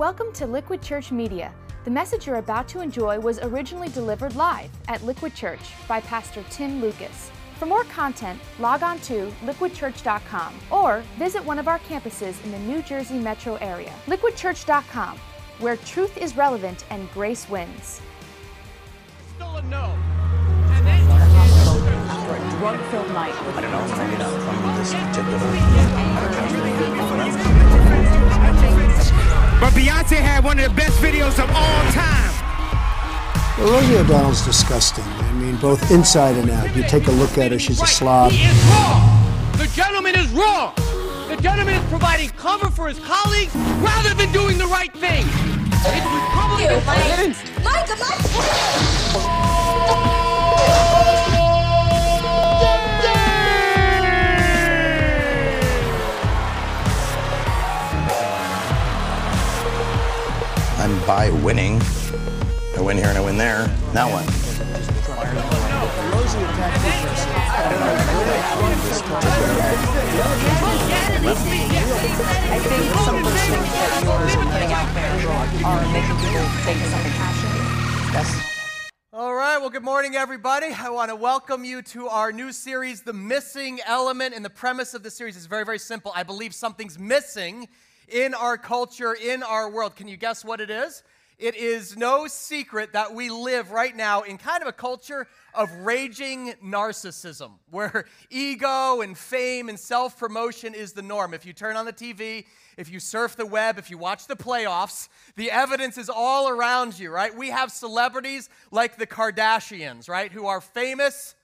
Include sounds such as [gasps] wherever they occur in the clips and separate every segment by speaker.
Speaker 1: Welcome to Liquid Church Media. The message you're about to enjoy was originally delivered live at Liquid Church by Pastor Tim Lucas. For more content, log on to liquidchurch.com or visit one of our campuses in the New Jersey metro area. Liquidchurch.com, where truth is relevant and grace wins.
Speaker 2: Still a no.
Speaker 3: drug-filled night.
Speaker 4: I don't know, maybe not from this particular.
Speaker 2: But Beyonce had one of the best videos of all time.
Speaker 5: Well, Rosie O'Donnell's disgusting. I mean, both inside and out. You take a look at her, she's a slob.
Speaker 2: He is wrong. The gentleman is wrong. The gentleman is providing cover for his colleagues rather than doing the right thing. It's Republican presidents.
Speaker 6: Micah, Micah!
Speaker 4: By winning. I win here and I win there. Now what?
Speaker 3: I think some of things that yours are putting out there are making people.
Speaker 7: All right, well, good morning, everybody. I want to welcome you to our new series, The Missing Element. And the premise of the series is very, very simple. I believe something's missing in our culture, in our world. Can you guess what it is? It is no secret that we live right now in kind of a culture of raging narcissism, [laughs] where ego and fame and self promotion is the norm. If you turn on the TV, if you surf the web, if you watch the playoffs, the evidence is all around you, right? We have celebrities like the Kardashians, right, who are famous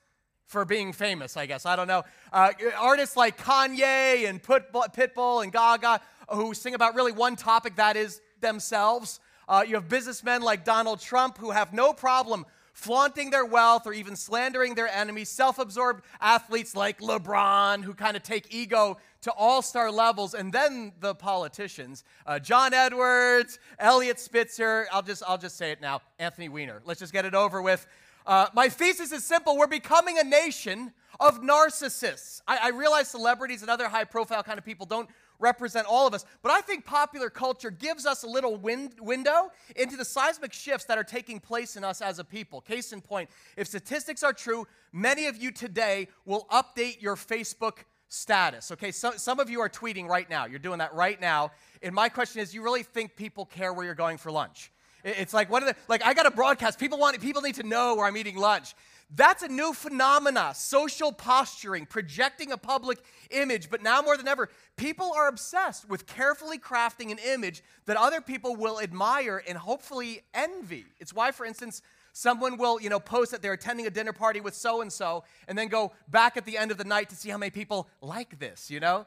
Speaker 7: for being famous, I guess. I don't know. Uh, artists like Kanye and Pitbull, Pitbull and Gaga who sing about really one topic that is themselves. Uh, you have businessmen like Donald Trump who have no problem flaunting their wealth or even slandering their enemies. Self absorbed athletes like LeBron who kind of take ego to all star levels. And then the politicians uh, John Edwards, Eliot Spitzer. I'll just, I'll just say it now Anthony Weiner. Let's just get it over with. Uh, my thesis is simple. We're becoming a nation of narcissists. I, I realize celebrities and other high profile kind of people don't represent all of us, but I think popular culture gives us a little win- window into the seismic shifts that are taking place in us as a people. Case in point, if statistics are true, many of you today will update your Facebook status. Okay, so, some of you are tweeting right now. You're doing that right now. And my question is, you really think people care where you're going for lunch? It's like what are the like I got a broadcast. People want people need to know where I'm eating lunch. That's a new phenomena, social posturing, projecting a public image, but now more than ever, people are obsessed with carefully crafting an image that other people will admire and hopefully envy. It's why for instance, someone will, you know, post that they're attending a dinner party with so and so and then go back at the end of the night to see how many people like this, you know?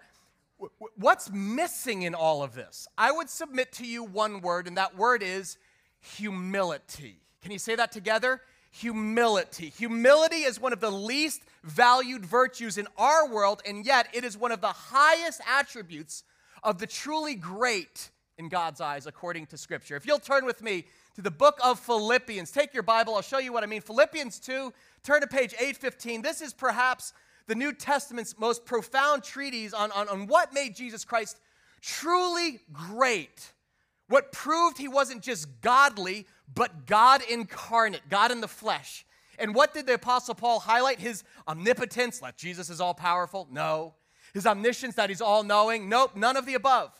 Speaker 7: What's missing in all of this? I would submit to you one word, and that word is humility. Can you say that together? Humility. Humility is one of the least valued virtues in our world, and yet it is one of the highest attributes of the truly great in God's eyes, according to Scripture. If you'll turn with me to the book of Philippians, take your Bible, I'll show you what I mean. Philippians 2, turn to page 815. This is perhaps the New Testament's most profound treatise on, on, on what made Jesus Christ truly great. What proved he wasn't just godly, but God incarnate, God in the flesh. And what did the Apostle Paul highlight? His omnipotence, that Jesus is all powerful? No. His omniscience, that he's all knowing? Nope, none of the above.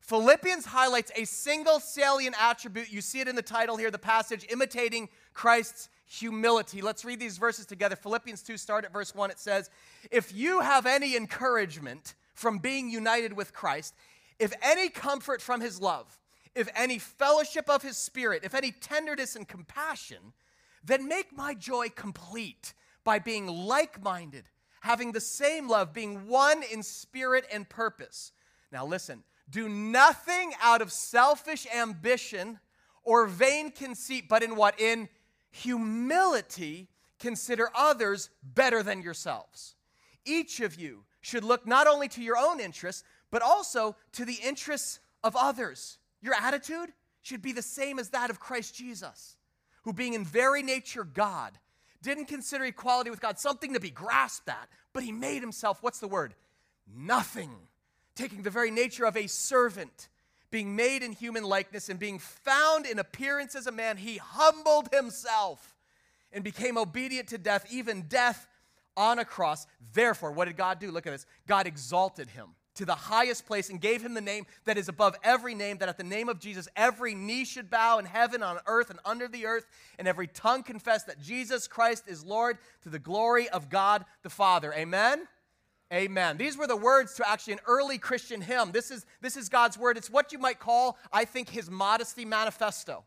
Speaker 7: Philippians highlights a single salient attribute. You see it in the title here, the passage, imitating Christ's humility. Let's read these verses together. Philippians 2, start at verse 1. It says, If you have any encouragement from being united with Christ, if any comfort from his love, if any fellowship of his spirit, if any tenderness and compassion, then make my joy complete by being like minded, having the same love, being one in spirit and purpose. Now, listen, do nothing out of selfish ambition or vain conceit, but in what? In humility, consider others better than yourselves. Each of you should look not only to your own interests, but also to the interests of others. Your attitude should be the same as that of Christ Jesus, who, being in very nature God, didn't consider equality with God something to be grasped at, but he made himself, what's the word? Nothing, taking the very nature of a servant being made in human likeness and being found in appearance as a man, he humbled himself and became obedient to death, even death on a cross. Therefore, what did God do? Look at this. God exalted him to the highest place and gave him the name that is above every name, that at the name of Jesus, every knee should bow in heaven, on earth, and under the earth, and every tongue confess that Jesus Christ is Lord to the glory of God the Father. Amen? Amen. These were the words to actually an early Christian hymn. This is, this is God's word. It's what you might call, I think, his modesty manifesto.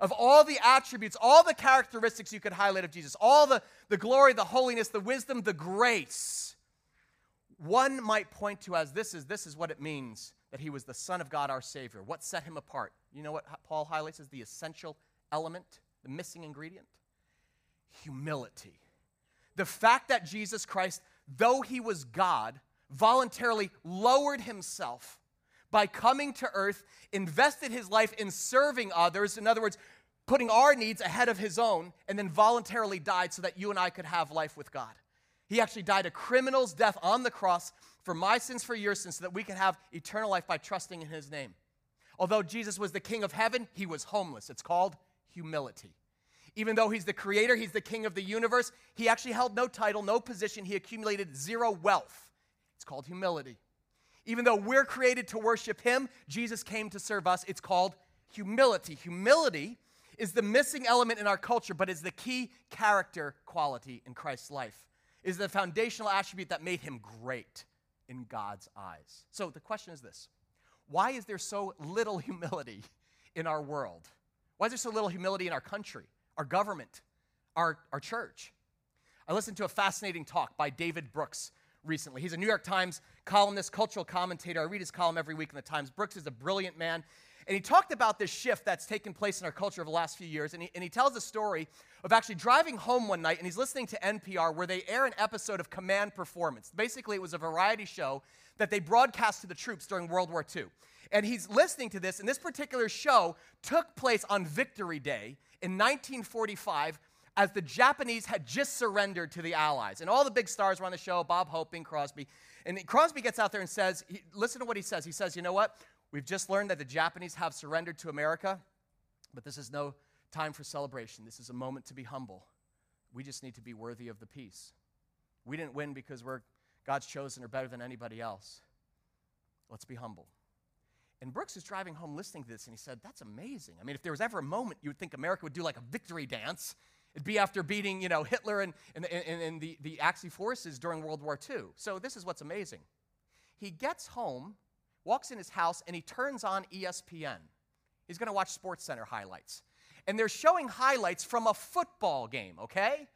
Speaker 7: Of all the attributes, all the characteristics you could highlight of Jesus, all the, the glory, the holiness, the wisdom, the grace, one might point to as this is, this is what it means that he was the Son of God, our Savior. What set him apart? You know what Paul highlights as the essential element, the missing ingredient? Humility. The fact that Jesus Christ though he was God, voluntarily lowered himself by coming to earth, invested his life in serving others, in other words, putting our needs ahead of his own, and then voluntarily died so that you and I could have life with God. He actually died a criminal's death on the cross for my sins, for your sins, so that we could have eternal life by trusting in his name. Although Jesus was the king of heaven, he was homeless. It's called humility. Even though he's the creator, he's the king of the universe, he actually held no title, no position. He accumulated zero wealth. It's called humility. Even though we're created to worship him, Jesus came to serve us. It's called humility. Humility is the missing element in our culture, but is the key character quality in Christ's life. Is the foundational attribute that made him great in God's eyes. So the question is this Why is there so little humility in our world? Why is there so little humility in our country? our government, our, our church. I listened to a fascinating talk by David Brooks recently. He's a New York Times columnist, cultural commentator. I read his column every week in the Times. Brooks is a brilliant man. And he talked about this shift that's taken place in our culture over the last few years. And he, and he tells a story of actually driving home one night and he's listening to NPR where they air an episode of Command Performance. Basically, it was a variety show that they broadcast to the troops during World War II. And he's listening to this, and this particular show took place on Victory Day in 1945 as the Japanese had just surrendered to the Allies. And all the big stars were on the show Bob Hope, Bing Crosby. And Crosby gets out there and says, he, listen to what he says. He says, you know what? We've just learned that the Japanese have surrendered to America, but this is no time for celebration. This is a moment to be humble. We just need to be worthy of the peace. We didn't win because we're God's chosen or better than anybody else. Let's be humble. And Brooks is driving home listening to this, and he said, That's amazing. I mean, if there was ever a moment you would think America would do like a victory dance, it'd be after beating, you know, Hitler and, and, and, and the, the Axis forces during World War II. So this is what's amazing. He gets home, walks in his house, and he turns on ESPN. He's going to watch SportsCenter highlights. And they're showing highlights from a football game, okay?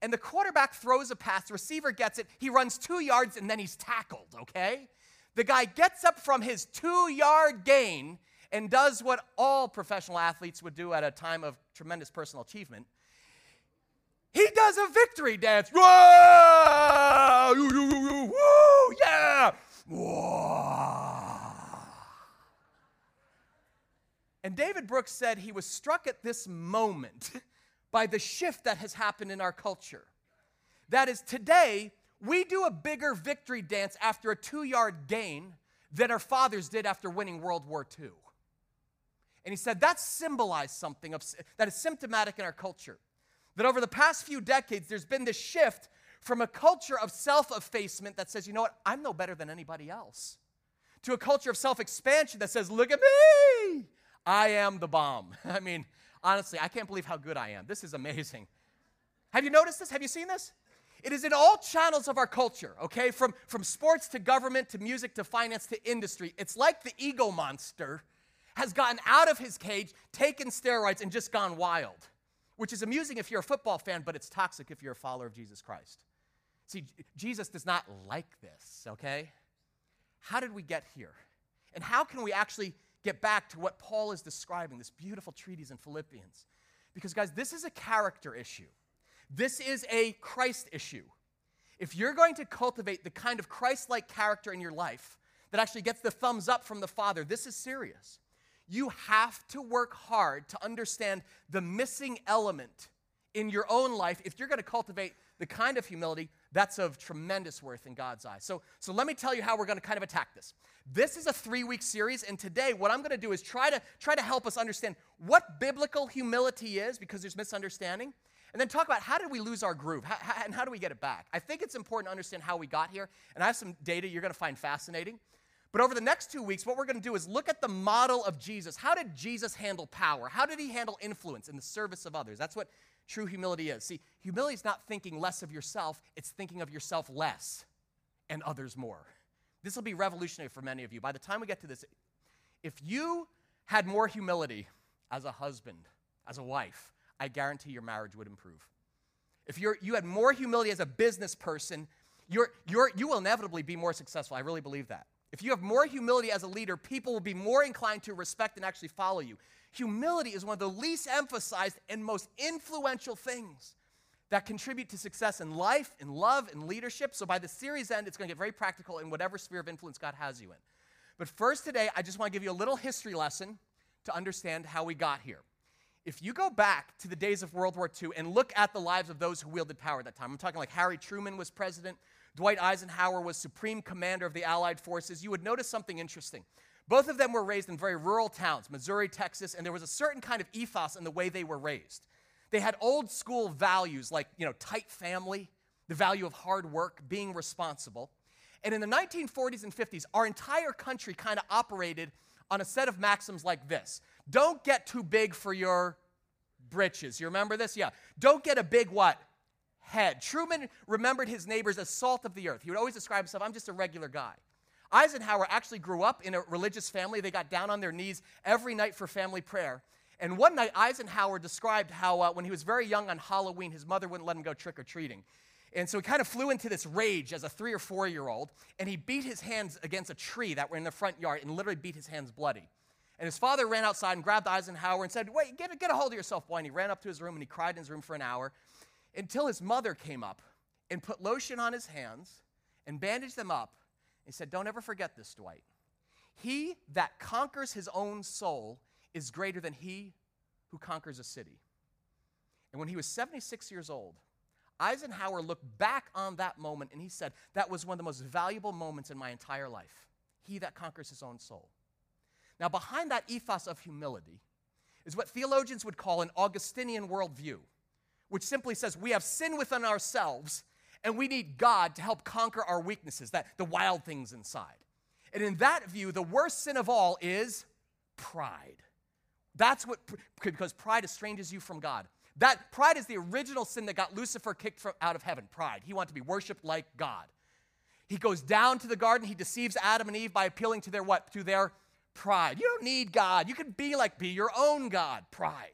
Speaker 7: And the quarterback throws a pass, receiver gets it, he runs two yards, and then he's tackled, okay? The guy gets up from his two yard gain and does what all professional athletes would do at a time of tremendous personal achievement. He does a victory dance. Whoa! Woo! Yeah! Whoa! And David Brooks said he was struck at this moment [laughs] by the shift that has happened in our culture. That is, today, we do a bigger victory dance after a two yard gain than our fathers did after winning World War II. And he said that symbolized something of, that is symptomatic in our culture. That over the past few decades, there's been this shift from a culture of self effacement that says, you know what, I'm no better than anybody else, to a culture of self expansion that says, look at me, I am the bomb. [laughs] I mean, honestly, I can't believe how good I am. This is amazing. Have you noticed this? Have you seen this? It is in all channels of our culture, okay? From, from sports to government to music to finance to industry. It's like the ego monster has gotten out of his cage, taken steroids, and just gone wild, which is amusing if you're a football fan, but it's toxic if you're a follower of Jesus Christ. See, Jesus does not like this, okay? How did we get here? And how can we actually get back to what Paul is describing, this beautiful treatise in Philippians? Because, guys, this is a character issue. This is a Christ issue. If you're going to cultivate the kind of Christ like character in your life that actually gets the thumbs up from the Father, this is serious. You have to work hard to understand the missing element in your own life if you're going to cultivate the kind of humility that's of tremendous worth in God's eyes. So, so let me tell you how we're going to kind of attack this. This is a three-week series, and today what I'm going to do is try to try to help us understand what biblical humility is, because there's misunderstanding, and then talk about how did we lose our groove, how, and how do we get it back. I think it's important to understand how we got here, and I have some data you're going to find fascinating. But over the next two weeks, what we're going to do is look at the model of Jesus. How did Jesus handle power? How did he handle influence in the service of others? That's what true humility is. See, humility is not thinking less of yourself, it's thinking of yourself less and others more. This will be revolutionary for many of you. By the time we get to this, if you had more humility as a husband, as a wife, I guarantee your marriage would improve. If you're, you had more humility as a business person, you're, you're, you will inevitably be more successful. I really believe that. If you have more humility as a leader, people will be more inclined to respect and actually follow you. Humility is one of the least emphasized and most influential things that contribute to success in life, in love, in leadership. So by the series end, it's going to get very practical in whatever sphere of influence God has you in. But first, today, I just want to give you a little history lesson to understand how we got here. If you go back to the days of World War II and look at the lives of those who wielded power at that time, I'm talking like Harry Truman was president, Dwight Eisenhower was supreme commander of the Allied forces, you would notice something interesting. Both of them were raised in very rural towns, Missouri, Texas, and there was a certain kind of ethos in the way they were raised. They had old school values like, you know, tight family, the value of hard work, being responsible. And in the 1940s and 50s, our entire country kind of operated on a set of maxims like this Don't get too big for your britches. You remember this? Yeah. Don't get a big what? Head. Truman remembered his neighbors as salt of the earth. He would always describe himself, I'm just a regular guy. Eisenhower actually grew up in a religious family. They got down on their knees every night for family prayer. And one night, Eisenhower described how uh, when he was very young on Halloween, his mother wouldn't let him go trick or treating. And so he kind of flew into this rage as a three or four year old, and he beat his hands against a tree that were in the front yard and literally beat his hands bloody. And his father ran outside and grabbed Eisenhower and said, Wait, get, get a hold of yourself, boy. And he ran up to his room and he cried in his room for an hour until his mother came up and put lotion on his hands and bandaged them up. He said, Don't ever forget this, Dwight. He that conquers his own soul is greater than he who conquers a city. And when he was 76 years old, Eisenhower looked back on that moment and he said, That was one of the most valuable moments in my entire life. He that conquers his own soul. Now, behind that ethos of humility is what theologians would call an Augustinian worldview, which simply says we have sin within ourselves and we need God to help conquer our weaknesses, that the wild things inside. And in that view, the worst sin of all is pride. That's what, because pride estranges you from God. That pride is the original sin that got Lucifer kicked from, out of heaven. Pride. He wanted to be worshiped like God. He goes down to the garden. He deceives Adam and Eve by appealing to their what? To their pride. You don't need God. You can be like, be your own God. Pride.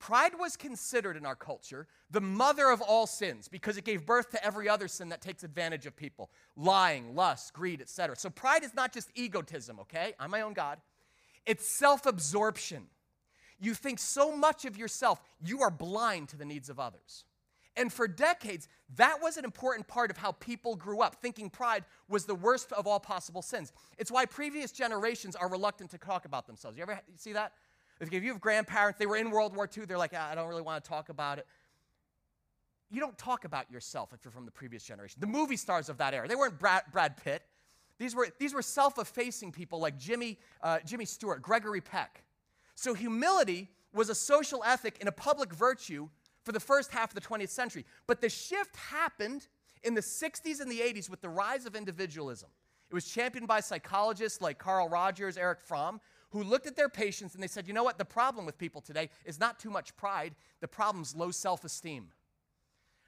Speaker 7: Pride was considered in our culture the mother of all sins because it gave birth to every other sin that takes advantage of people lying, lust, greed, etc. So pride is not just egotism, okay? I'm my own God. It's self absorption. You think so much of yourself, you are blind to the needs of others. And for decades, that was an important part of how people grew up, thinking pride was the worst of all possible sins. It's why previous generations are reluctant to talk about themselves. You ever see that? If you have grandparents, they were in World War II, they're like, ah, I don't really want to talk about it. You don't talk about yourself if you're from the previous generation. The movie stars of that era, they weren't Brad, Brad Pitt. These were, these were self effacing people like Jimmy, uh, Jimmy Stewart, Gregory Peck. So humility was a social ethic and a public virtue for the first half of the 20th century. But the shift happened in the 60s and the 80s with the rise of individualism. It was championed by psychologists like Carl Rogers, Erich Fromm, who looked at their patients and they said, you know what? The problem with people today is not too much pride, the problem's low self esteem.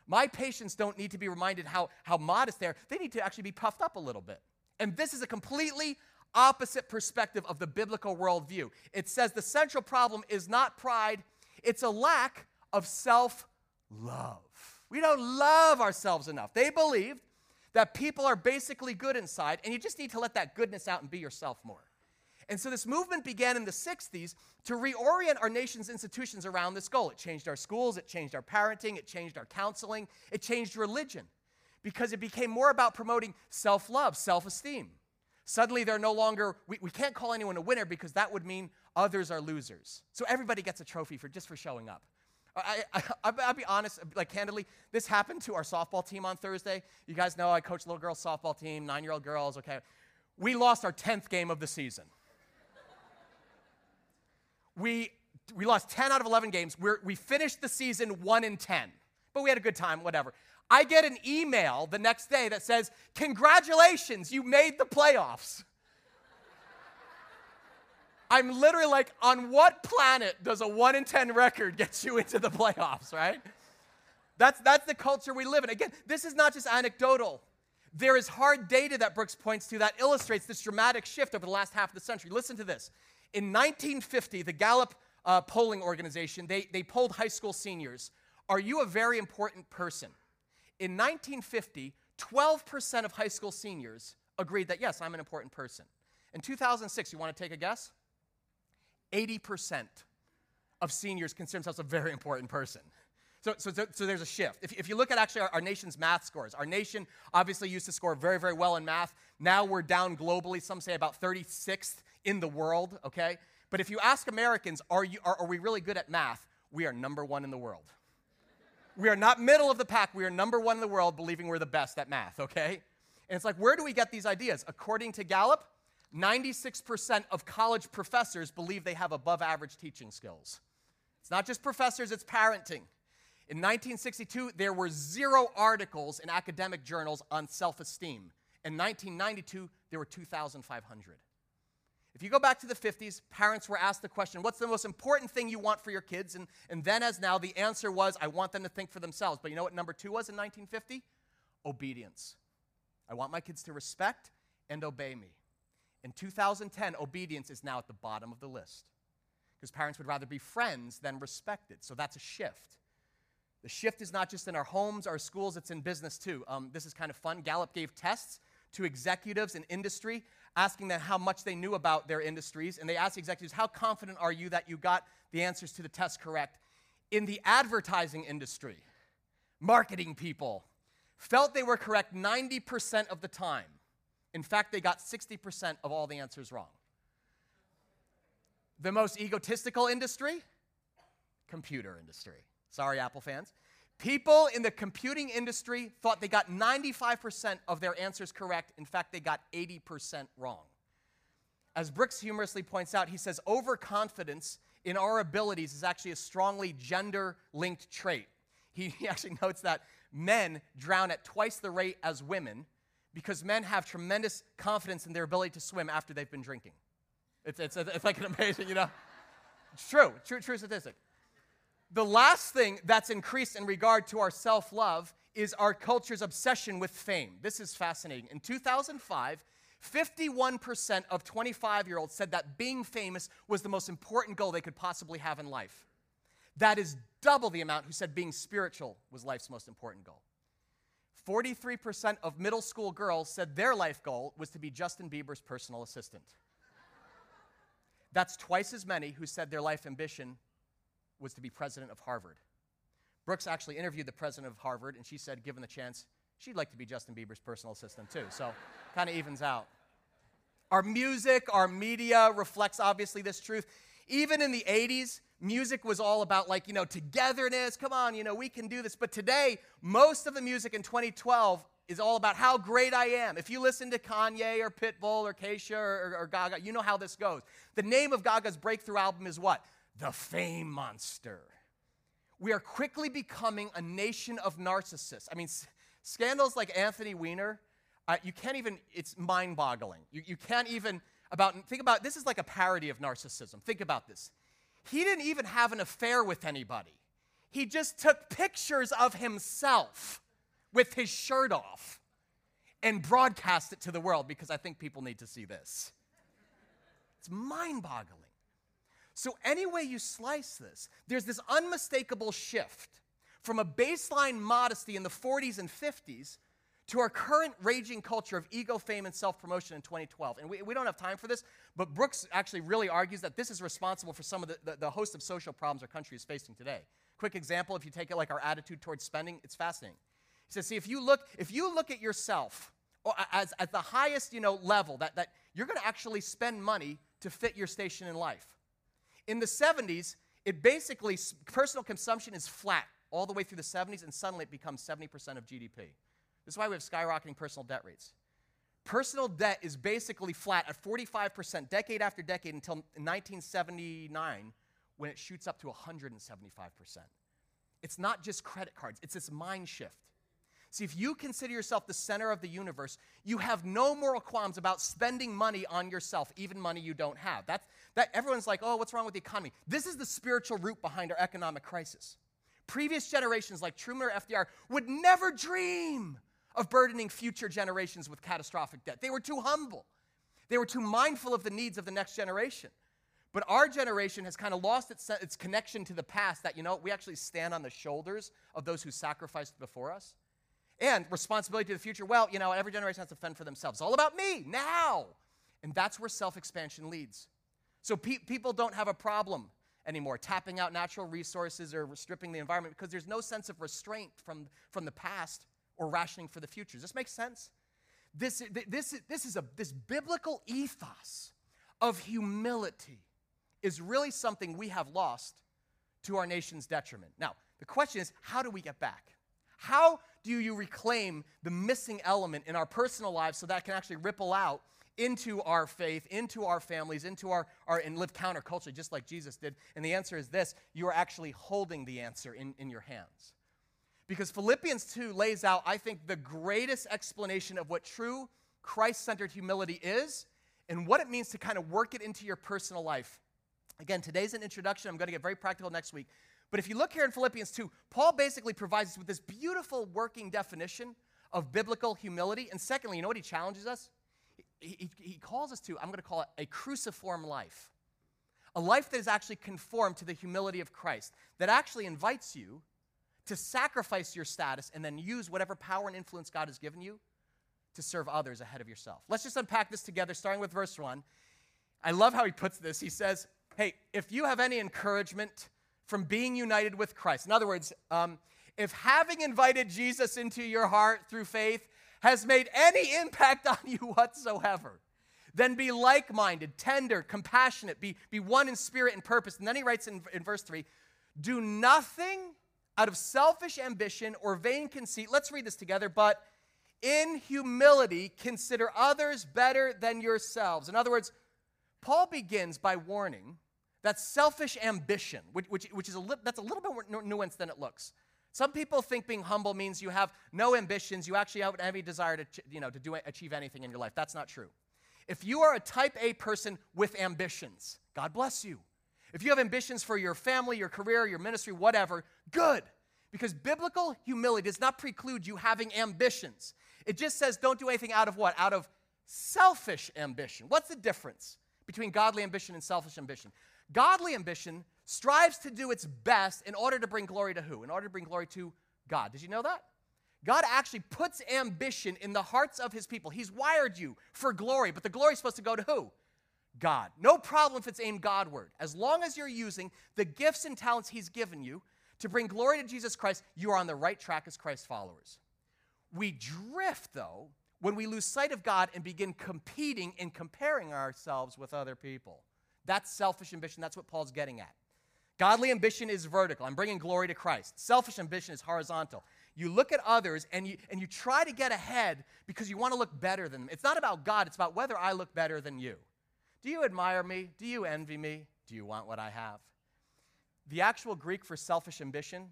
Speaker 7: My patients don't need to be reminded how, how modest they are, they need to actually be puffed up a little bit. And this is a completely opposite perspective of the biblical worldview. It says the central problem is not pride, it's a lack of self love. We don't love ourselves enough. They believed that people are basically good inside, and you just need to let that goodness out and be yourself more. And so this movement began in the 60s to reorient our nation's institutions around this goal. It changed our schools, it changed our parenting, it changed our counseling, it changed religion because it became more about promoting self love, self esteem. Suddenly, they're no longer, we, we can't call anyone a winner because that would mean others are losers. So everybody gets a trophy for just for showing up. I, I, I'll, I'll be honest, like candidly, this happened to our softball team on Thursday. You guys know I coach little girls softball team, nine year old girls, okay. We lost our 10th game of the season. We, we lost 10 out of 11 games. We're, we finished the season 1 in 10, but we had a good time, whatever. I get an email the next day that says, Congratulations, you made the playoffs. [laughs] I'm literally like, on what planet does a 1 in 10 record get you into the playoffs, right? That's, that's the culture we live in. Again, this is not just anecdotal. There is hard data that Brooks points to that illustrates this dramatic shift over the last half of the century. Listen to this. In 1950, the Gallup uh, polling organization, they, they polled high school seniors. Are you a very important person? In 1950, 12% of high school seniors agreed that, yes, I'm an important person. In 2006, you want to take a guess? 80% of seniors consider themselves a very important person. So, so, so, there's a shift. If, if you look at actually our, our, nation's math scores, our nation obviously used to score very, very well in math. Now we're down globally, some say about 36th in the world, okay? But if you ask Americans, are, you, are, are we really good at math? We are number one in the world. we are not middle of the pack. We are number one in the world, believing we're the best at math, okay? And it's like, where do we get these ideas? According to Gallup, 96% of college professors believe they have above average teaching skills. It's not just professors, it's parenting. In 1962, there were zero articles in academic journals on self esteem. In 1992, there were 2,500. If you go back to the 50s, parents were asked the question, What's the most important thing you want for your kids? And, and then, as now, the answer was, I want them to think for themselves. But you know what number two was in 1950? Obedience. I want my kids to respect and obey me. In 2010, obedience is now at the bottom of the list because parents would rather be friends than respected. So that's a shift. The shift is not just in our homes, our schools, it's in business too. Um, this is kind of fun. Gallup gave tests to executives in industry, asking them how much they knew about their industries. And they asked the executives, How confident are you that you got the answers to the test correct? In the advertising industry, marketing people felt they were correct 90% of the time. In fact, they got 60% of all the answers wrong. The most egotistical industry? Computer industry. Sorry, Apple fans. People in the computing industry thought they got 95% of their answers correct. In fact, they got 80% wrong. As Brooks humorously points out, he says overconfidence in our abilities is actually a strongly gender linked trait. He, he actually notes that men drown at twice the rate as women because men have tremendous confidence in their ability to swim after they've been drinking. It's, it's, it's like an amazing, you know. It's true, true, true statistic. The last thing that's increased in regard to our self love is our culture's obsession with fame. This is fascinating. In 2005, 51% of 25 year olds said that being famous was the most important goal they could possibly have in life. That is double the amount who said being spiritual was life's most important goal. 43% of middle school girls said their life goal was to be Justin Bieber's personal assistant. That's twice as many who said their life ambition was to be president of Harvard. Brooks actually interviewed the president of Harvard, and she said, given the chance, she'd like to be Justin Bieber's personal assistant too. So, [laughs] kind of evens out. Our music, our media reflects obviously this truth. Even in the 80s, music was all about like, you know, togetherness. Come on, you know, we can do this. But today, most of the music in 2012 is all about how great I am. If you listen to Kanye or Pitbull or Kesha or, or, or Gaga, you know how this goes. The name of Gaga's breakthrough album is what? The Fame Monster. We are quickly becoming a nation of narcissists. I mean, s- scandals like Anthony Weiner, uh, you can't even, it's mind boggling. You, you can't even, about, think about, this is like a parody of narcissism. Think about this. He didn't even have an affair with anybody. He just took pictures of himself with his shirt off and broadcast it to the world because I think people need to see this. It's mind boggling. So, any way you slice this, there's this unmistakable shift from a baseline modesty in the 40s and 50s to our current raging culture of ego, fame, and self promotion in 2012. And we, we don't have time for this, but Brooks actually really argues that this is responsible for some of the, the, the host of social problems our country is facing today. Quick example if you take it like our attitude towards spending, it's fascinating. He says, see, if you look, if you look at yourself as at the highest you know, level, that, that you're going to actually spend money to fit your station in life. In the 70s, it basically, personal consumption is flat all the way through the 70s, and suddenly it becomes 70% of GDP. This is why we have skyrocketing personal debt rates. Personal debt is basically flat at 45% decade after decade until 1979 when it shoots up to 175%. It's not just credit cards, it's this mind shift. See, if you consider yourself the center of the universe, you have no moral qualms about spending money on yourself, even money you don't have. That's, that, everyone's like, oh, what's wrong with the economy? This is the spiritual root behind our economic crisis. Previous generations like Truman or FDR would never dream of burdening future generations with catastrophic debt. They were too humble. They were too mindful of the needs of the next generation. But our generation has kind of lost its, its connection to the past that, you know, we actually stand on the shoulders of those who sacrificed before us. And responsibility to the future, well, you know, every generation has to fend for themselves. It's all about me now. And that's where self expansion leads. So pe- people don't have a problem anymore tapping out natural resources or stripping the environment because there's no sense of restraint from, from the past or rationing for the future. Does this make sense? This, this, this is a this biblical ethos of humility is really something we have lost to our nation's detriment. Now, the question is, how do we get back? How do you reclaim the missing element in our personal lives so that can actually ripple out into our faith, into our families, into our, our and live counterculturally, just like Jesus did? And the answer is this you are actually holding the answer in, in your hands. Because Philippians 2 lays out, I think, the greatest explanation of what true Christ centered humility is and what it means to kind of work it into your personal life. Again, today's an introduction. I'm going to get very practical next week. But if you look here in Philippians 2, Paul basically provides us with this beautiful working definition of biblical humility. And secondly, you know what he challenges us? He, he, he calls us to, I'm going to call it a cruciform life. A life that is actually conformed to the humility of Christ, that actually invites you to sacrifice your status and then use whatever power and influence God has given you to serve others ahead of yourself. Let's just unpack this together, starting with verse 1. I love how he puts this. He says, Hey, if you have any encouragement from being united with Christ, in other words, um, if having invited Jesus into your heart through faith has made any impact [laughs] on you whatsoever, then be like minded, tender, compassionate, be, be one in spirit and purpose. And then he writes in, in verse 3 do nothing out of selfish ambition or vain conceit. Let's read this together. But in humility, consider others better than yourselves. In other words, Paul begins by warning that selfish ambition, which, which, which is a li- that's a little bit more nu- nuanced than it looks. Some people think being humble means you have no ambitions, you actually have any desire to, you know, to do, achieve anything in your life. That's not true. If you are a type A person with ambitions, God bless you. If you have ambitions for your family, your career, your ministry, whatever, good. Because biblical humility does not preclude you having ambitions. It just says don't do anything out of what? Out of selfish ambition. What's the difference between godly ambition and selfish ambition? Godly ambition strives to do its best in order to bring glory to who? In order to bring glory to God. Did you know that? God actually puts ambition in the hearts of his people. He's wired you for glory, but the glory is supposed to go to who? God. No problem if it's aimed Godward. As long as you're using the gifts and talents he's given you to bring glory to Jesus Christ, you are on the right track as Christ followers. We drift, though, when we lose sight of God and begin competing and comparing ourselves with other people. That's selfish ambition. That's what Paul's getting at. Godly ambition is vertical. I'm bringing glory to Christ. Selfish ambition is horizontal. You look at others and you, and you try to get ahead because you want to look better than them. It's not about God, it's about whether I look better than you. Do you admire me? Do you envy me? Do you want what I have? The actual Greek for selfish ambition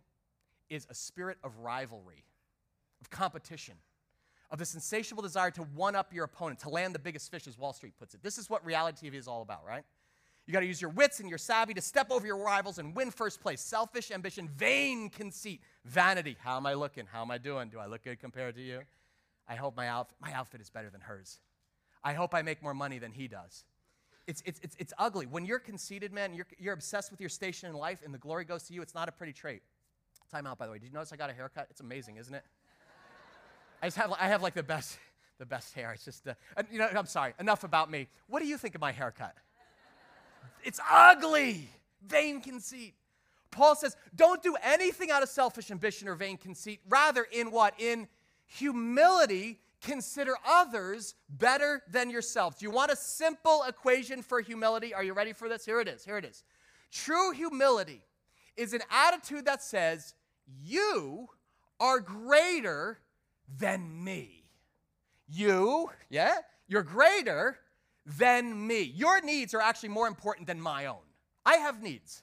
Speaker 7: is a spirit of rivalry, of competition, of this insatiable desire to one up your opponent, to land the biggest fish, as Wall Street puts it. This is what reality TV is all about, right? You got to use your wits and your savvy to step over your rivals and win first place. Selfish ambition, vain conceit, vanity. How am I looking? How am I doing? Do I look good compared to you? I hope my outfit, my outfit is better than hers. I hope I make more money than he does. It's, it's, it's, it's ugly. When you're conceited, man, you're, you're obsessed with your station in life and the glory goes to you, it's not a pretty trait. Time out, by the way. Did you notice I got a haircut? It's amazing, isn't it? I just have, I have like the best, the best hair. It's just, uh, you know, I'm sorry. Enough about me. What do you think of my haircut? It's ugly. Vain conceit. Paul says, don't do anything out of selfish ambition or vain conceit. Rather, in what? In humility, consider others better than yourself. Do you want a simple equation for humility? Are you ready for this? Here it is. Here it is. True humility is an attitude that says, You are greater than me. You, yeah, you're greater than me. Your needs are actually more important than my own. I have needs,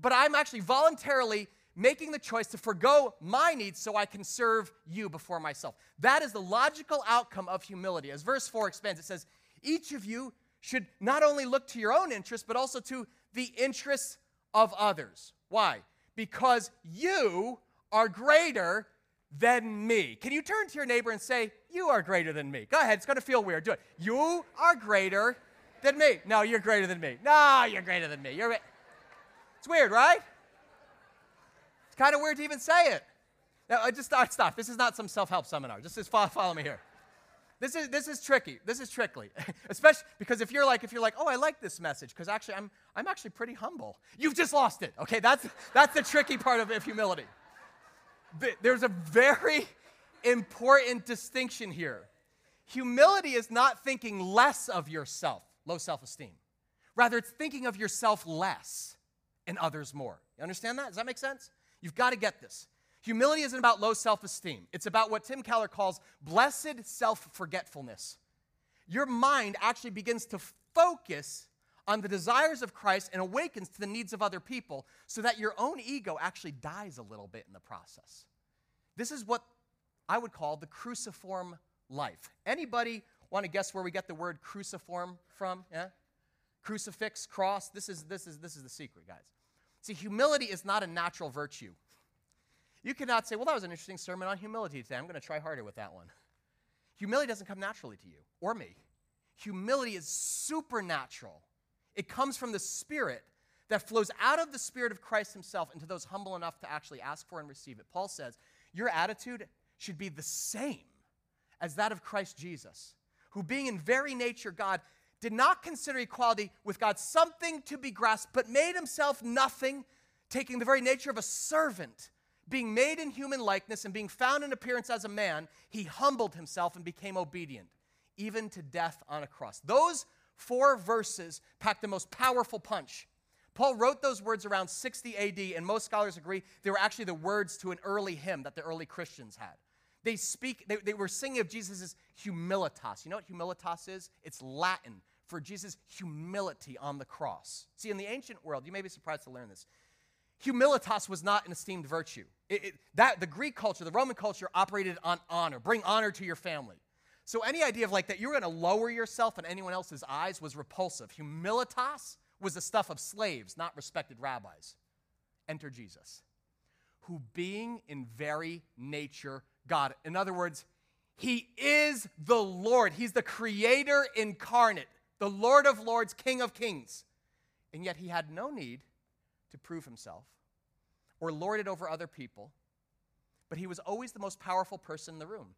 Speaker 7: but I'm actually voluntarily making the choice to forego my needs so I can serve you before myself. That is the logical outcome of humility. As verse 4 expands, it says, Each of you should not only look to your own interests, but also to the interests of others. Why? Because you are greater than me. Can you turn to your neighbor and say, You are greater than me? Go ahead, it's gonna feel weird. Do it. You are greater than me. No, you're greater than me. No, you're greater than me. You're. It's weird, right? It's kind of weird to even say it. Now, I just stop, stop. This is not some self-help seminar. Just, just follow, follow me here. This is this is tricky. This is tricky, [laughs] especially because if you're like if you're like, oh, I like this message because actually I'm I'm actually pretty humble. You've just lost it. Okay, that's that's the tricky part of humility. There's a very important distinction here. Humility is not thinking less of yourself, low self-esteem. Rather, it's thinking of yourself less and others more. You understand that? Does that make sense? You've got to get this. Humility isn't about low self esteem, it's about what Tim Keller calls blessed self forgetfulness. Your mind actually begins to focus on the desires of Christ and awakens to the needs of other people so that your own ego actually dies a little bit in the process. This is what I would call the cruciform life. Anybody want to guess where we get the word cruciform from? Yeah? Crucifix, cross. This is this is this is the secret, guys. See, humility is not a natural virtue. You cannot say, well, that was an interesting sermon on humility today. I'm going to try harder with that one. Humility doesn't come naturally to you or me. Humility is supernatural. It comes from the Spirit that flows out of the Spirit of Christ Himself into those humble enough to actually ask for and receive it. Paul says, Your attitude should be the same as that of Christ Jesus, who, being in very nature God, did not consider equality with God something to be grasped, but made Himself nothing, taking the very nature of a servant being made in human likeness and being found in appearance as a man, he humbled himself and became obedient, even to death on a cross. Those four verses pack the most powerful punch. Paul wrote those words around 60 AD, and most scholars agree they were actually the words to an early hymn that the early Christians had. They speak, they, they were singing of Jesus' humilitas. You know what humilitas is? It's Latin for Jesus' humility on the cross. See, in the ancient world, you may be surprised to learn this humilitas was not an esteemed virtue. It, it, that the Greek culture, the Roman culture operated on honor. Bring honor to your family. So any idea of like that you're going to lower yourself in anyone else's eyes was repulsive. Humilitas was the stuff of slaves, not respected rabbis. Enter Jesus, who being in very nature God. In other words, he is the Lord. He's the creator incarnate, the Lord of lords, King of kings. And yet he had no need to prove himself or lord it over other people, but he was always the most powerful person in the room.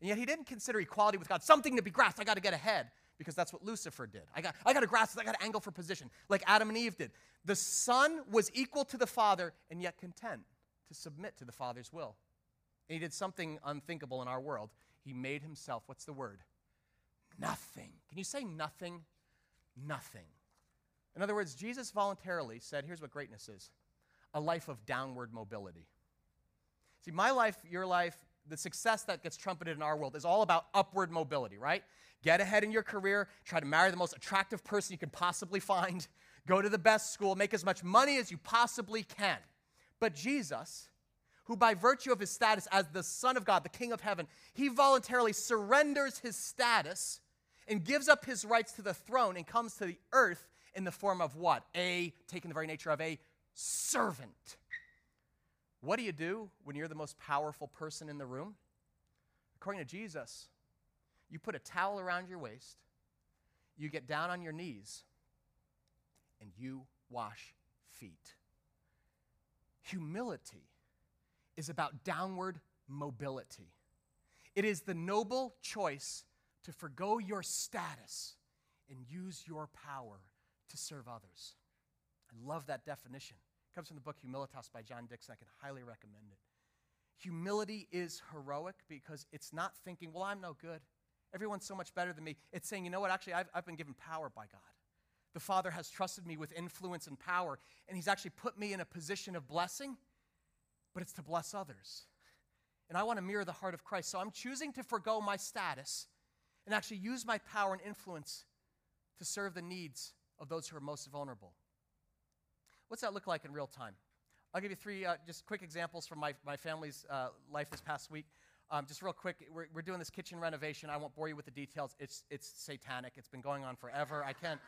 Speaker 7: And yet he didn't consider equality with God something to be grasped. I got to get ahead because that's what Lucifer did. I got, I got to grasp I got to angle for position, like Adam and Eve did. The Son was equal to the Father and yet content to submit to the Father's will. And he did something unthinkable in our world. He made himself, what's the word? Nothing. Can you say nothing? Nothing. In other words, Jesus voluntarily said, here's what greatness is a life of downward mobility. See, my life, your life, the success that gets trumpeted in our world is all about upward mobility, right? Get ahead in your career, try to marry the most attractive person you can possibly find, go to the best school, make as much money as you possibly can. But Jesus, who by virtue of his status as the Son of God, the King of heaven, he voluntarily surrenders his status and gives up his rights to the throne and comes to the earth in the form of what? A, taking the very nature of a servant. What do you do when you're the most powerful person in the room? According to Jesus, you put a towel around your waist, you get down on your knees, and you wash feet. Humility is about downward mobility. It is the noble choice to forego your status and use your power to serve others. I love that definition. It comes from the book Humilitas by John Dickson. I can highly recommend it. Humility is heroic because it's not thinking, well, I'm no good. Everyone's so much better than me. It's saying, you know what, actually, I've, I've been given power by God. The Father has trusted me with influence and power, and He's actually put me in a position of blessing, but it's to bless others. And I want to mirror the heart of Christ. So I'm choosing to forego my status and actually use my power and influence to serve the needs of those who are most vulnerable. What's that look like in real time? I'll give you three uh, just quick examples from my, my family's uh, life this past week. Um, just real quick, we're, we're doing this kitchen renovation. I won't bore you with the details. It's, it's satanic. It's been going on forever. I can't.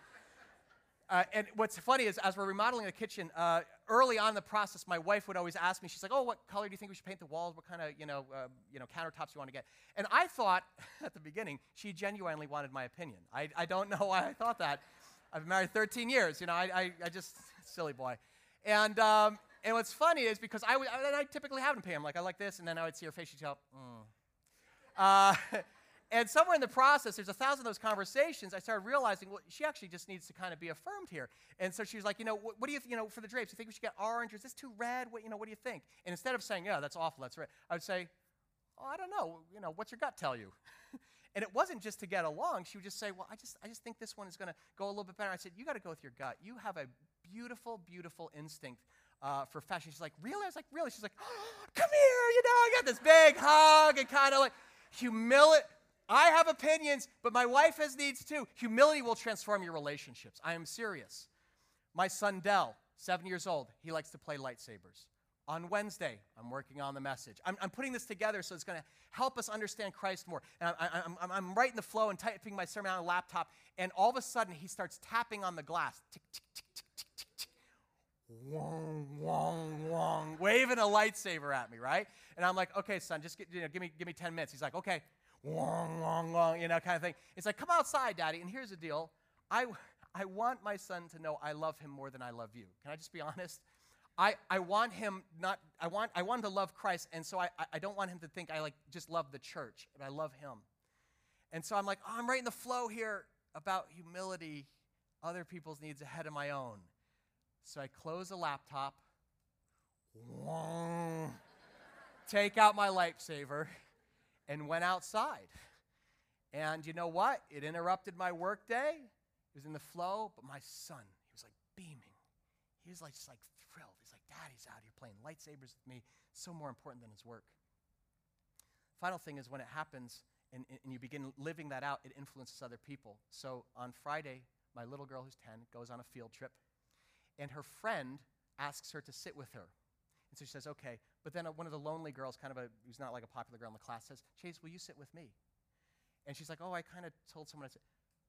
Speaker 7: Uh, and what's funny is, as we're remodeling the kitchen, uh, early on in the process, my wife would always ask me, she's like, "Oh, what color do you think we should paint the walls? What kind of, you know, uh, you know, countertops you want to get?" And I thought [laughs] at the beginning she genuinely wanted my opinion. I, I don't know [laughs] why I thought that. I've been married 13 years. You know, I, I, I just silly boy. And um, and what's funny is because I, would, I, I typically have them paint them like I like this, and then I would see her face. She'd go, mm. [laughs] And somewhere in the process, there's a thousand of those conversations. I started realizing, well, she actually just needs to kind of be affirmed here. And so she was like, you know, what, what do you, you know, for the drapes, you think we should get orange? Or is this too red? What, you know, what do you think? And instead of saying, yeah, that's awful, that's red, I would say, oh, I don't know, you know, what's your gut tell you? [laughs] and it wasn't just to get along. She would just say, well, I just, I just think this one is going to go a little bit better. I said, you got to go with your gut. You have a beautiful, beautiful instinct uh, for fashion. She's like, really? I was like, really? She's like, oh, [gasps] come here, you know, I got this big hug and kind of like, humility. I have opinions, but my wife has needs too. Humility will transform your relationships. I am serious. My son Dell, seven years old, he likes to play lightsabers. On Wednesday, I'm working on the message. I'm, I'm putting this together so it's going to help us understand Christ more. And I, am I'm, I'm writing the flow and typing my sermon on a laptop, and all of a sudden he starts tapping on the glass. Tick, tick, tick, tick, tick, tick, tick. Wong, wong, wong, waving a lightsaber at me, right? And I'm like, okay, son, just get, you know, give me, give me 10 minutes. He's like, okay, wong, long, long, you know, kind of thing. It's like, come outside, daddy. And here's the deal. I, I want my son to know I love him more than I love you. Can I just be honest? I, I want him not, I want, I want him to love Christ, and so I, I don't want him to think I like just love the church, but I love him. And so I'm like, oh, I'm right in the flow here about humility, other people's needs ahead of my own. So I close the laptop, take out my lightsaber, and went outside. And you know what? It interrupted my workday. It was in the flow, but my son, he was like beaming. He was like just like thrilled. He's like, Daddy's out here playing lightsabers with me. So more important than his work. Final thing is when it happens and, and you begin living that out, it influences other people. So on Friday, my little girl who's 10 goes on a field trip and her friend asks her to sit with her. And so she says, okay. But then uh, one of the lonely girls, kind of a, who's not like a popular girl in the class, says, Chase, will you sit with me? And she's like, oh, I kind of told someone to sit.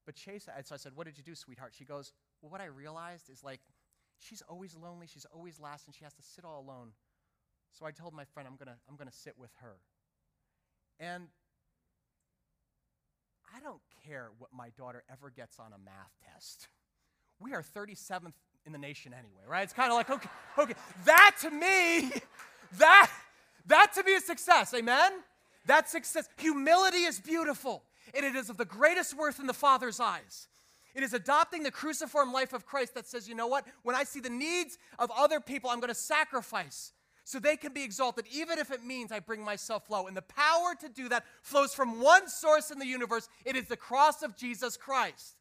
Speaker 7: But Chase, I, so I said, what did you do, sweetheart? She goes, well, what I realized is like, she's always lonely, she's always last, and she has to sit all alone. So I told my friend, I'm gonna, I'm gonna sit with her. And I don't care what my daughter ever gets on a math test. We are 37th in the nation anyway, right? It's kind of like, okay, okay, that to me, that, that to me is success, amen? That success. Humility is beautiful, and it is of the greatest worth in the Father's eyes. It is adopting the cruciform life of Christ that says, you know what? When I see the needs of other people, I'm going to sacrifice so they can be exalted, even if it means I bring myself low. And the power to do that flows from one source in the universe it is the cross of Jesus Christ.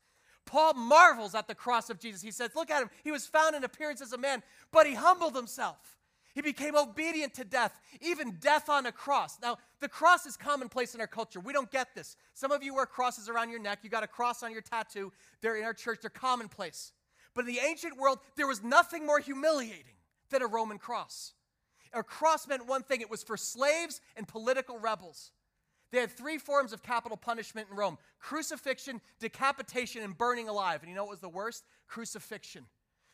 Speaker 7: Paul marvels at the cross of Jesus. He says, Look at him. He was found in appearance as a man, but he humbled himself. He became obedient to death, even death on a cross. Now, the cross is commonplace in our culture. We don't get this. Some of you wear crosses around your neck. You got a cross on your tattoo. They're in our church, they're commonplace. But in the ancient world, there was nothing more humiliating than a Roman cross. A cross meant one thing it was for slaves and political rebels. They had three forms of capital punishment in Rome crucifixion, decapitation, and burning alive. And you know what was the worst? Crucifixion.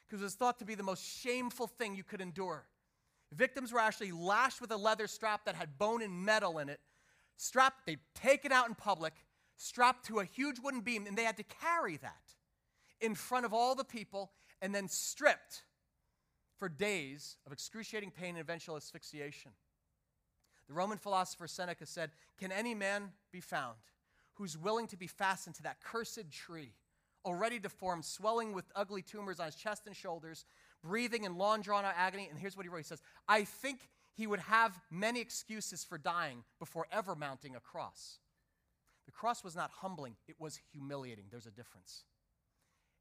Speaker 7: Because it was thought to be the most shameful thing you could endure. Victims were actually lashed with a leather strap that had bone and metal in it. Strapped, they'd taken out in public, strapped to a huge wooden beam, and they had to carry that in front of all the people and then stripped for days of excruciating pain and eventual asphyxiation. The Roman philosopher Seneca said, Can any man be found who's willing to be fastened to that cursed tree, already deformed, swelling with ugly tumors on his chest and shoulders, breathing in long drawn out agony? And here's what he wrote He says, I think he would have many excuses for dying before ever mounting a cross. The cross was not humbling, it was humiliating. There's a difference.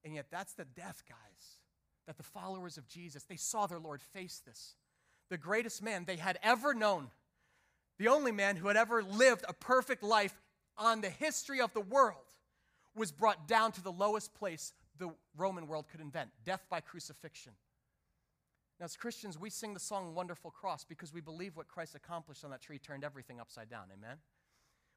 Speaker 7: And yet, that's the death, guys, that the followers of Jesus, they saw their Lord face this. The greatest man they had ever known, the only man who had ever lived a perfect life on the history of the world, was brought down to the lowest place the Roman world could invent death by crucifixion. Now, as Christians, we sing the song Wonderful Cross because we believe what Christ accomplished on that tree turned everything upside down. Amen?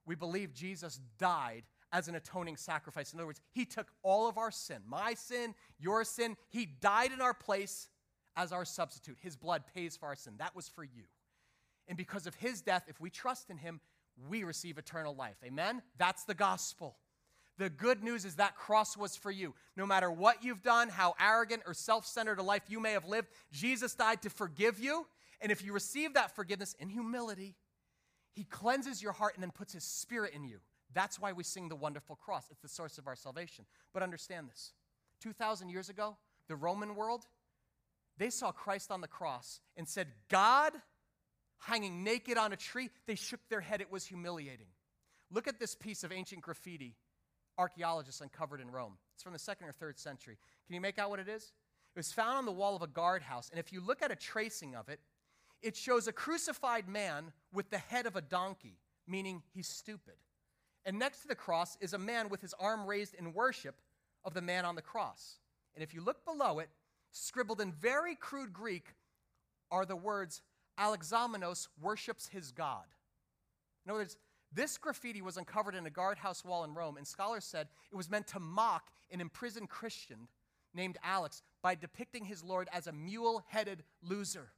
Speaker 7: We believe Jesus died as an atoning sacrifice. In other words, he took all of our sin, my sin, your sin. He died in our place as our substitute. His blood pays for our sin. That was for you. And because of his death, if we trust in him, we receive eternal life. Amen? That's the gospel. The good news is that cross was for you. No matter what you've done, how arrogant or self centered a life you may have lived, Jesus died to forgive you. And if you receive that forgiveness in humility, he cleanses your heart and then puts his spirit in you. That's why we sing the wonderful cross. It's the source of our salvation. But understand this 2,000 years ago, the Roman world, they saw Christ on the cross and said, God hanging naked on a tree. They shook their head. It was humiliating. Look at this piece of ancient graffiti archaeologists uncovered in Rome. It's from the second or third century. Can you make out what it is? It was found on the wall of a guardhouse. And if you look at a tracing of it, it shows a crucified man with the head of a donkey, meaning he's stupid. And next to the cross is a man with his arm raised in worship of the man on the cross. And if you look below it, scribbled in very crude Greek are the words, Alexamenos worships his God. In other words, this graffiti was uncovered in a guardhouse wall in Rome, and scholars said it was meant to mock an imprisoned Christian named Alex by depicting his Lord as a mule headed loser.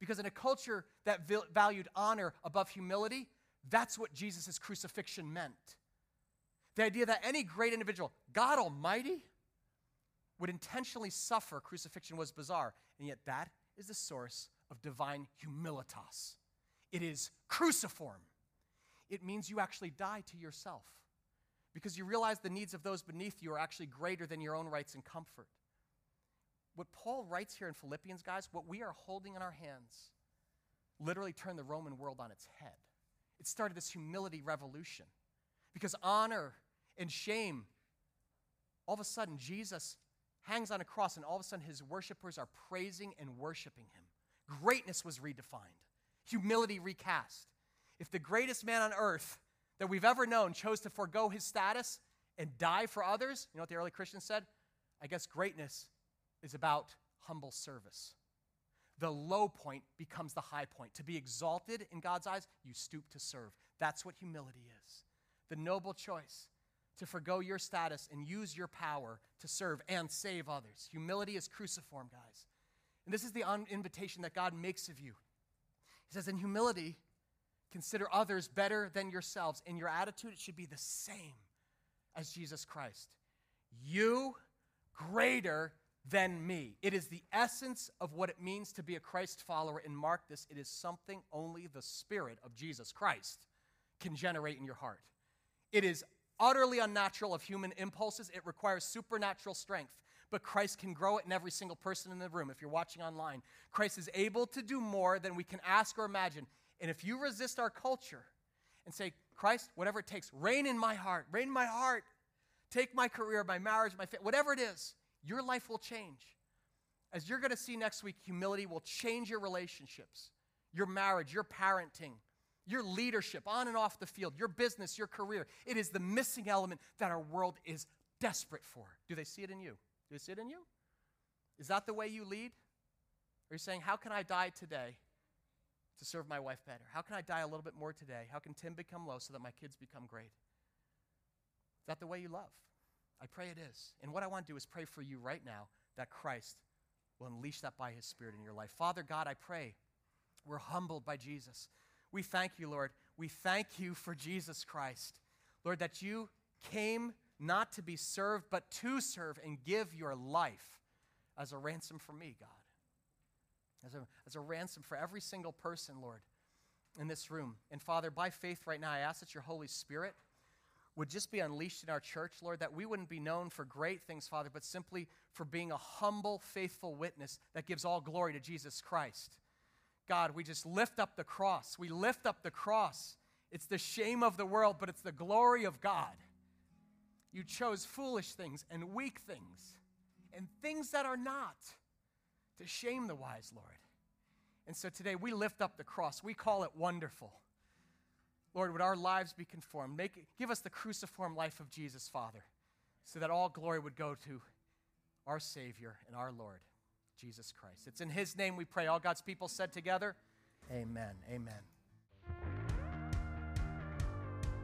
Speaker 7: Because in a culture that valued honor above humility, that's what Jesus' crucifixion meant. The idea that any great individual, God Almighty, would intentionally suffer crucifixion was bizarre. And yet, that is the source of divine humilitas. It is cruciform. It means you actually die to yourself because you realize the needs of those beneath you are actually greater than your own rights and comfort. What Paul writes here in Philippians, guys, what we are holding in our hands literally turned the Roman world on its head. It started this humility revolution because honor and shame, all of a sudden, Jesus hangs on a cross, and all of a sudden, his worshipers are praising and worshiping him. Greatness was redefined, humility recast. If the greatest man on earth that we've ever known chose to forego his status and die for others, you know what the early Christians said? I guess greatness is about humble service. The low point becomes the high point. To be exalted in God's eyes, you stoop to serve. That's what humility is. The noble choice to forego your status and use your power to serve and save others. Humility is cruciform, guys. And this is the invitation that God makes of you. He says, In humility, consider others better than yourselves. In your attitude, it should be the same as Jesus Christ. You greater than me. It is the essence of what it means to be a Christ follower. And mark this it is something only the Spirit of Jesus Christ can generate in your heart. It is utterly unnatural of human impulses. It requires supernatural strength, but Christ can grow it in every single person in the room. If you're watching online, Christ is able to do more than we can ask or imagine. And if you resist our culture and say, Christ, whatever it takes, reign in my heart, reign in my heart, take my career, my marriage, my family, whatever it is, your life will change. As you're going to see next week, humility will change your relationships, your marriage, your parenting, your leadership on and off the field, your business, your career. It is the missing element that our world is desperate for. Do they see it in you? Do they see it in you? Is that the way you lead? Are you saying, How can I die today to serve my wife better? How can I die a little bit more today? How can Tim become low so that my kids become great? Is that the way you love? I pray it is. And what I want to do is pray for you right now that Christ will unleash that by his Spirit in your life. Father God, I pray we're humbled by Jesus. We thank you, Lord. We thank you for Jesus Christ. Lord, that you came not to be served, but to serve and give your life as a ransom for me, God. As a, as a ransom for every single person, Lord, in this room. And Father, by faith right now, I ask that your Holy Spirit would just be unleashed in our church, Lord, that we wouldn't be known for great things, Father, but simply for being a humble, faithful witness that gives all glory to Jesus Christ. God, we just lift up the cross. We lift up the cross. It's the shame of the world, but it's the glory of God. You chose foolish things and weak things and things that are not to shame the wise, Lord. And so today we lift up the cross. We call it wonderful. Lord, would our lives be conformed? Make, give us the cruciform life of Jesus, Father, so that all glory would go to our Savior and our Lord, Jesus Christ. It's in His name we pray. All God's people said together, Amen. Amen.